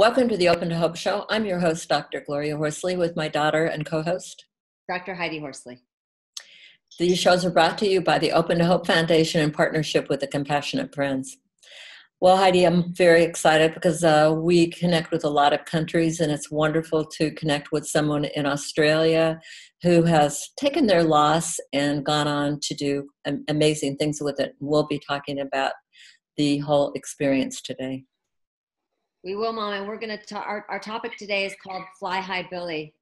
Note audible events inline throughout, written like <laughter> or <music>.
Welcome to the Open to Hope Show. I'm your host, Dr. Gloria Horsley, with my daughter and co host, Dr. Heidi Horsley. These shows are brought to you by the Open to Hope Foundation in partnership with the Compassionate Friends. Well, Heidi, I'm very excited because uh, we connect with a lot of countries, and it's wonderful to connect with someone in Australia who has taken their loss and gone on to do amazing things with it. We'll be talking about the whole experience today. We will, Mom, and we're going to. Our, our topic today is called Fly High Billie,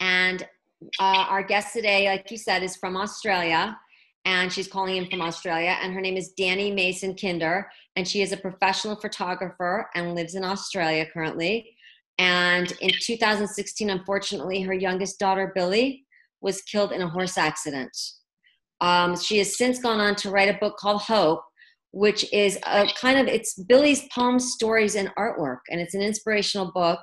and uh, our guest today, like you said, is from Australia and she's calling in from Australia. And her name is Danny Mayson Kinder, and she is a professional photographer and lives in Australia currently. And in 2016, unfortunately, her youngest daughter, Billie, was killed in a horse accident. Um, she has since gone on to write a book called Hope, which is a kind of it's Billie's poems, stories, and artwork, and it's an inspirational book.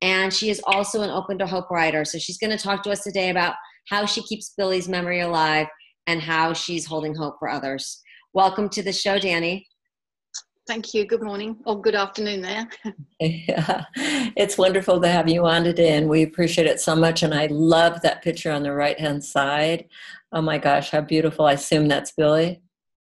And she is also an open to hope writer. So she's going to talk to us today about how she keeps Billie's memory alive and how she's holding hope for others. Welcome to the show, Danny. Thank you. Good morning or good afternoon there. yeah, <laughs> <laughs> it's wonderful to have you on today, and we appreciate it so much. And I love that picture on the right hand side. Oh my gosh, how beautiful! I assume that's Billie.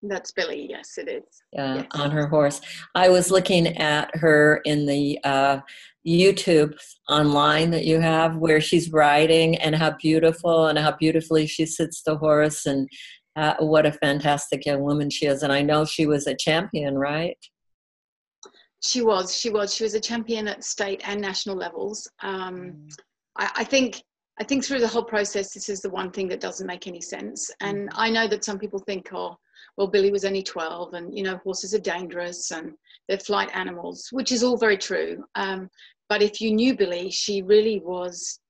That's Billie. Yes, it is. Yeah, yes. on her horse. I was looking at her in the uh, YouTube online that you have where she's riding and how beautiful and how beautifully she sits the horse and uh, what a fantastic young woman she is. And I know she was a champion, right? She was. She was. She was a champion at state and national levels. Um, mm. I, I think. I think through the whole process, this is the one thing that doesn't make any sense. And mm. I know that some people think, oh, well, Billie was only 12, and you know, horses are dangerous and they're flight animals, which is all very true. Um, but if you knew Billie, she really was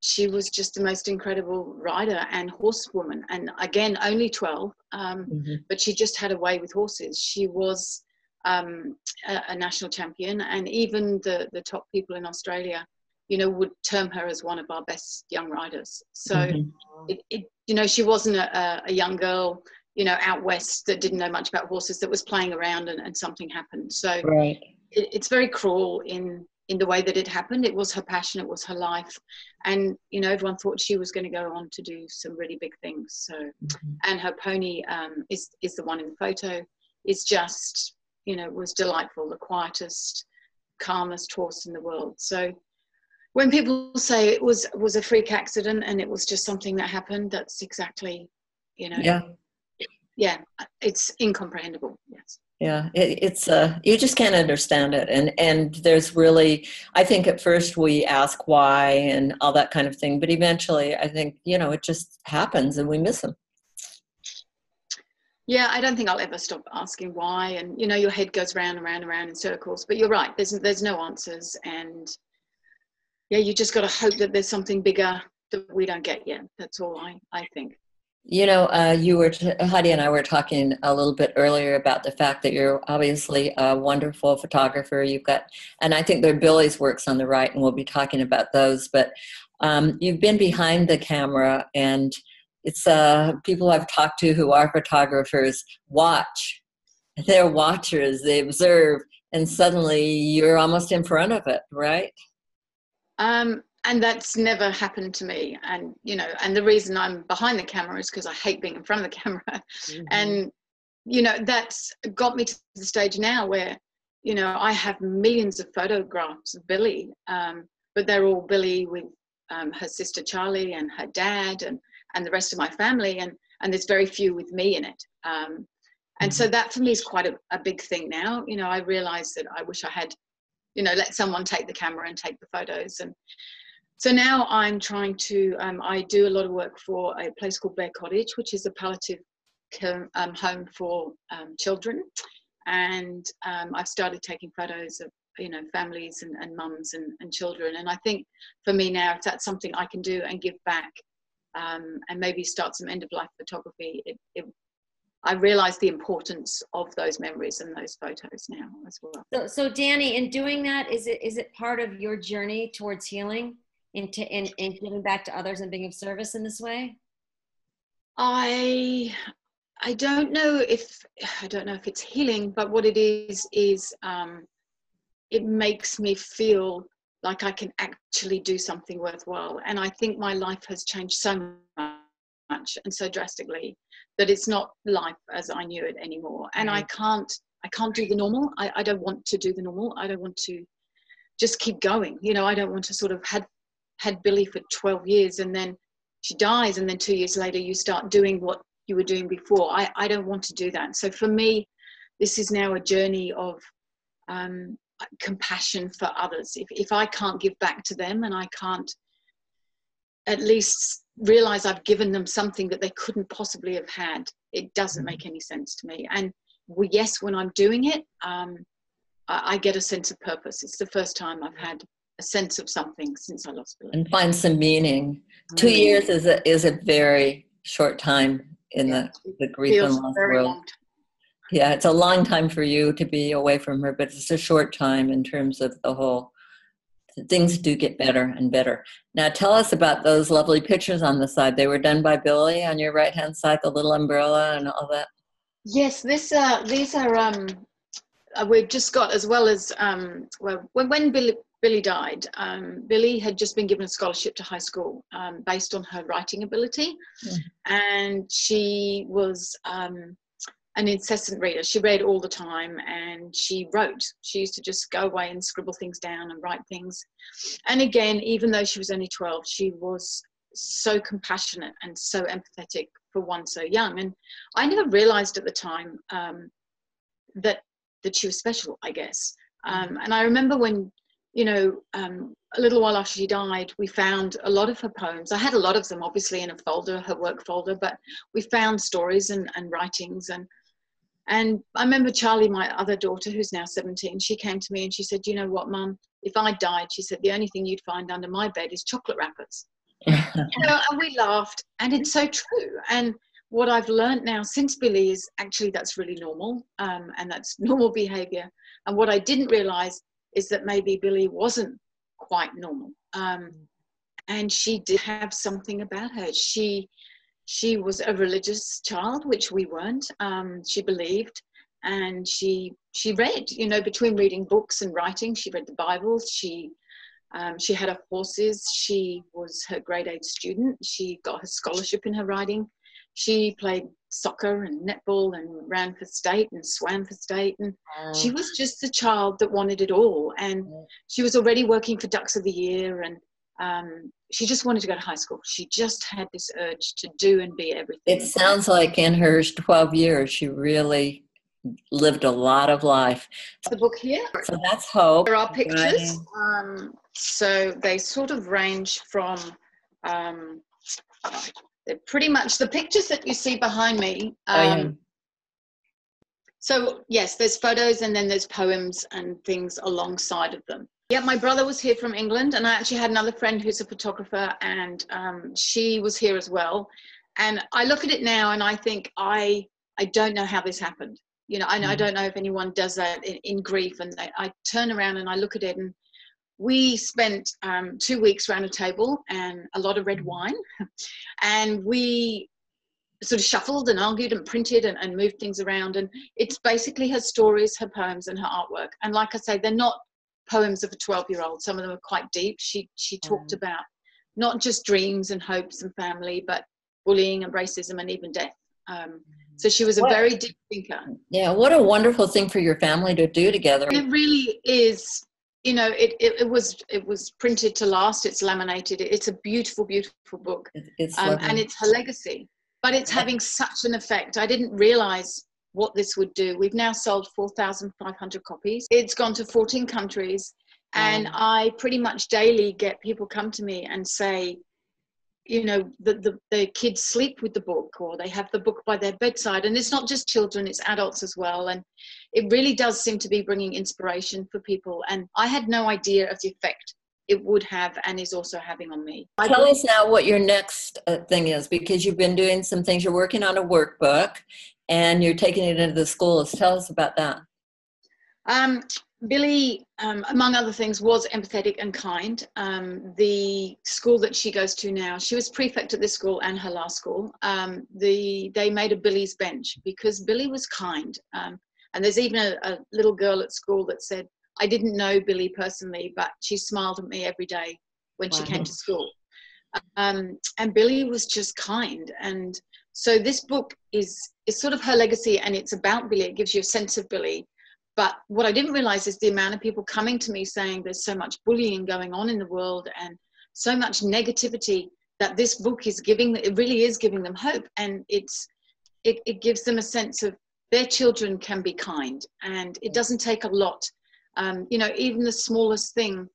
she was just the most incredible rider and horsewoman. And again, only 12, um, mm-hmm. but she just had a way with horses. She was um, a, a, national champion, and even the, the top people in Australia, you know, would term her as one of our best young riders. So, mm-hmm. it, it, you know, she wasn't a, a, young girl, you know, out west that didn't know much about horses that was playing around and, and something happened. So, right. it, it's very cruel in in the way that it happened. It was her passion, it was her life. And, you know, everyone thought she was going to go on to do some really big things. So, mm-hmm. and her pony um, is, is the one in the photo, is just, you know, was delightful, the quietest, calmest horse in the world. So, when people say it was was a freak accident and it was just something that happened, that's exactly, you know, yeah, yeah, it's incomprehensible. Yes yeah it, it's uh you just can't understand it and and there's really i think at first we ask why and all that kind of thing but eventually i think you know it just happens and we miss them yeah i don't think i'll ever stop asking why and you know your head goes round and round and round in circles but you're right there's there's no answers and yeah you just got to hope that there's something bigger that we don't get yet that's all i i think you know, uh, you were, t- Heidi and I were talking a little bit earlier about the fact that you're obviously a wonderful photographer. You've got, and I think there are Billie's works on the right, and we'll be talking about those. But um, you've been behind the camera, and it's uh, people I've talked to who are photographers watch. They're watchers, they observe, and suddenly you're almost in front of it, right? Um, and that's never happened to me and you know and the reason i'm behind the camera is because i hate being in front of the camera mm-hmm. and you know that's got me to the stage now where you know i have millions of photographs of billie um, but they're all billie with um, her sister charlie and her dad and and the rest of my family and and there's very few with me in it um, and so mm-hmm. that for me is quite a, a big thing now you know i realize that i wish i had you know let someone take the camera and take the photos and so now I'm trying to, um, I do a lot of work for a place called Bear Cottage, which is a palliative um, home for um, children. And um, I've started taking photos of, you know, families and, and mums and, and, children. And I think for me now, if that's something I can do and give back um, and maybe start some end of life photography, it, it, I realize the importance of those memories and those photos now as well. So, so Danny, in doing that, is it is it part of your journey towards healing? Into in, in giving back to others and being of service in this way? I I don't know if I don't know if it's healing, but what it is is um, it makes me feel like I can actually do something worthwhile. And I think my life has changed so much and so drastically that it's not life as I knew it anymore. And I can't I can't do the normal. I, I don't want to do the normal. I don't want to just keep going. You know, I don't want to sort of had had Billie for 12 years and then she dies and then two years later you start doing what you were doing before. I, I don't want to do that. So for me, this is now a journey of um, compassion for others. If, if I can't give back to them and I can't at least realize I've given them something that they couldn't possibly have had, it doesn't mm-hmm. make any sense to me. And yes, when I'm doing it, um, I, I, get a sense of purpose. It's the first time I've had a sense of something since I lost Billie. And find some meaning. Mm-hmm. Two years is a, is a very short time in yeah, the, the grief and loss world. Yeah, it's a long time for you to be away from her, but it's a short time in terms of the whole. Things do get better and better. Now, tell us about those lovely pictures on the side. They were done by Billie on your right hand side, the little umbrella and all that. Yes, this uh, these are um, uh, we've just got as well as um, well when, when Billie Billie died, um, Billie had just been given a scholarship to high school um, based on her writing ability, mm. and she was um, an incessant reader. She read all the time, and she wrote. She used to just go away and scribble things down and write things. And again, even though she was only twelve, she was so compassionate and so empathetic for one so young. And I never realized at the time um, that that she was special. I guess. Um, and I remember when you know, um, a little while after she died, we found a lot of her poems. I had a lot of them, obviously, in a folder, her work folder, but we found stories and, and writings. And and I remember Charlie, my other daughter, who's now 17, she came to me and she said, You know what, Mum? If I died, she said, the only thing you'd find under my bed is chocolate wrappers. <laughs> you know, and we laughed, and it's so true. And what I've learned now since Billie is actually that's really normal, um, and that's <laughs> normal behavior. And what I didn't realize is that maybe Billie wasn't quite normal. Um, and she did have something about her. She she was a religious child, which we weren't. Um, she believed, and she she read. You know, between reading books and writing, she read the Bible. She um, she had her horses. She was her grade eight student. She got her scholarship in her writing. She played soccer and netball and ran for state and swam for state. And mm. she was just the child that wanted it all. And mm. she was already working for ducks of the year. And um, she just wanted to go to high school. She just had this urge to do and be everything. It sounds like in her 12 years she really lived a lot of life. The book here? So that's hope. There are pictures. Um, so they sort of range from um, pretty much the pictures that you see behind me. Um, oh. Um, so yes, there's photos and then there's poems and things alongside of them. Yeah, my brother was here from England, and I actually had another friend who's a photographer, and um, she was here as well. And I look at it now, and I think I I don't know how this happened. You know, I, mm. I don't know if anyone does that in, in grief, and I, I turn around and I look at it, and we spent um, two weeks around a table and a lot of red wine. <laughs> And we sort of shuffled and argued and printed and, and, moved things around. And it's basically her stories her poems and her artwork. And like i say they're not poems of a 12 year old some of them are quite deep. She she talked mm. about not just dreams and hopes and family but bullying and racism and even death. Um, so she was a what, very deep thinker. yeah what a wonderful thing for your family to do together. It really is you know it, it, it, was it was printed to last. It's laminated. It's a beautiful beautiful book. It's um, and it's her legacy. But it's having such an effect. I didn't realize what this would do. We've now sold 4500 copies. It's gone to 14 countries. And i pretty much daily get people come to me and say you know the, the, the kids sleep with the book or they have the book by their bedside. And it's not just children it's adults as well. And it really does seem to be bringing inspiration for people. And i had no idea of the effect it would have and is also having on me. Tell us now what your next uh, thing is because you've been doing some things. You're working on a workbook and you're taking it into the schools. Tell us about that. Um, Billie, um, among other things, was empathetic and kind. Um, the school that she goes to now, she was prefect at this school and her last school. Um, the they made a Billie's bench because Billie was kind. Um, and there's even a, a, little girl at school that said, I didn't know Billie personally, but she smiled at me every day when wow. she came to school. Um, and Billie was just kind. And so this book is is sort of her legacy, and it's about Billie. It gives you a sense of Billie. But what I didn't realize is the amount of people coming to me saying there's so much bullying going on in the world and so much negativity that this book is giving. It really is giving them hope, and it's it, it gives them a sense of their children can be kind, and it doesn't take a lot. Um, you know, even the smallest thing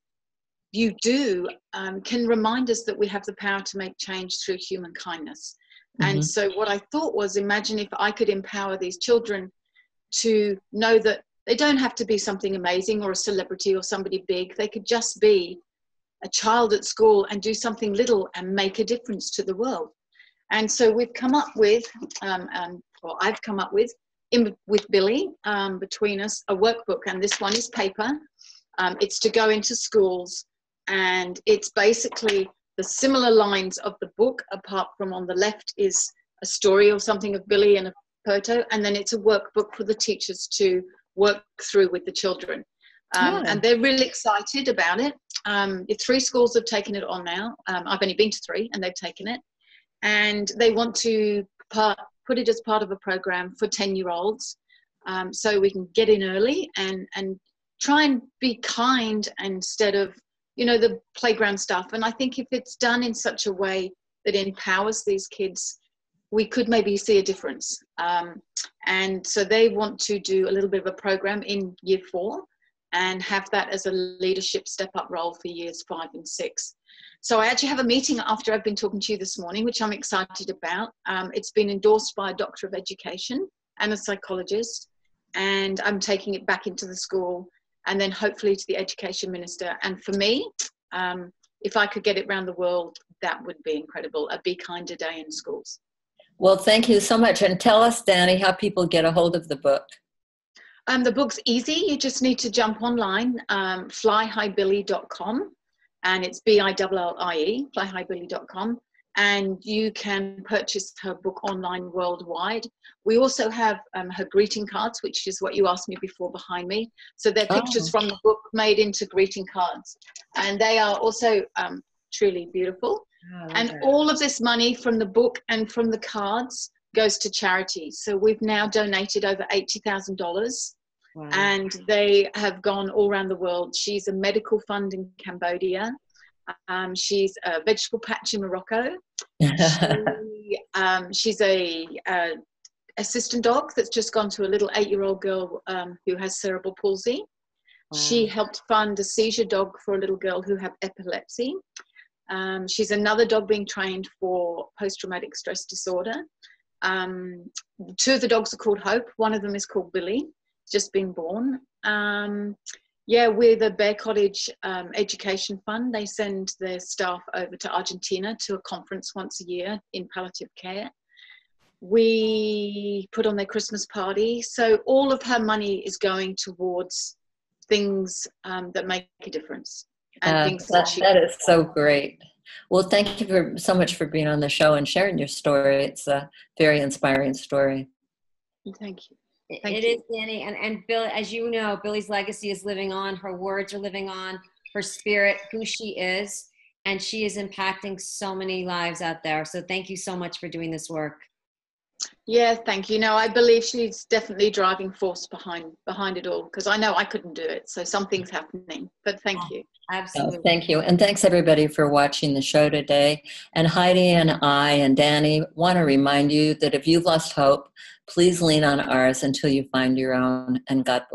you do um, can remind us that we have the power to make change through human kindness. Mm-hmm. And so, what I thought was imagine if I could empower these children to know that they don't have to be something amazing or a celebrity or somebody big, they could just be a child at school and do something little and make a difference to the world. And so, we've come up with, um, um, or I've come up with, in, with Billie um, between us, a workbook, and this one is paper. Um, it's to go into schools and it's basically the similar lines of the book apart from on the left is a story or something of billie and a photo and then it's a workbook for the teachers to work through with the children. Um, yeah. and they're really excited about it. Um, three schools have taken it on now. Um, i've only been to three and they've taken it. And they want to part, put it as part of a program for 10 year olds um, so we can get in early and and try and be kind instead of you know the playground stuff. And i think if it's done in such a way that empowers these kids we could maybe see a difference um, and so they want to do a little bit of a program in year four and have that as a leadership step up role for years five and six so i actually have a meeting after i've been talking to you this morning which i'm excited about um, it's been endorsed by a doctor of education and a psychologist and i'm taking it back into the school and then hopefully to the education minister. And for me, um, if I could get it around the world, that would be incredible. A Be Kinder Day in schools. Well, thank you so much. And tell us, Danny, how people get a hold of the book. Um, the book's easy. You just need to jump online, um, flyhighbillie.com, and it's B I L L I E, flyhighbillie.com and you can purchase her book online worldwide. We also have um, her greeting cards, which is what you asked me before behind me. So they're pictures oh. from the book made into greeting cards, and they are also um, truly beautiful. Oh, and all of this money from the book and from the cards goes to charity. So we've now donated over eighty thousand dollars. Wow. And they have gone all around the world. She's a medical fund in Cambodia. Um, she's a vegetable patch in Morocco. she, <laughs> um, she's a, a, assistant dog that's just gone to a little eight-year-old girl um, who has cerebral palsy. Wow. She helped fund a seizure dog for a little girl who had epilepsy. Um, she's another dog being trained for post-traumatic stress disorder. Um, two of the dogs are called Hope. One of them is called Billie, just been born. Um, yeah, we're the Bear Cottage um, Education Fund. They send their staff over to Argentina to a conference once a year in palliative care. We put on their Christmas party. So all of her money is going towards things um, that make a difference. And uh, things that, that, she- that is so great. Well, thank you for, so much for being on the show and sharing your story. It's a very inspiring story. Thank you. Thank it you. is Danny, and and Bill, as you know, Billie's legacy is living on. Her words are living on. Her spirit, who she is, and she is impacting so many lives out there. So thank you so much for doing this work. Yeah, thank you. No, I believe she's definitely driving force behind behind it all because I know I couldn't do it. So something's happening. But thank you. Oh, oh, absolutely. Oh, thank you. And thanks everybody for watching the show today. And Heidi and I and Danny want to remind you that if you've lost hope, please lean on ours until you find your own. And God bless.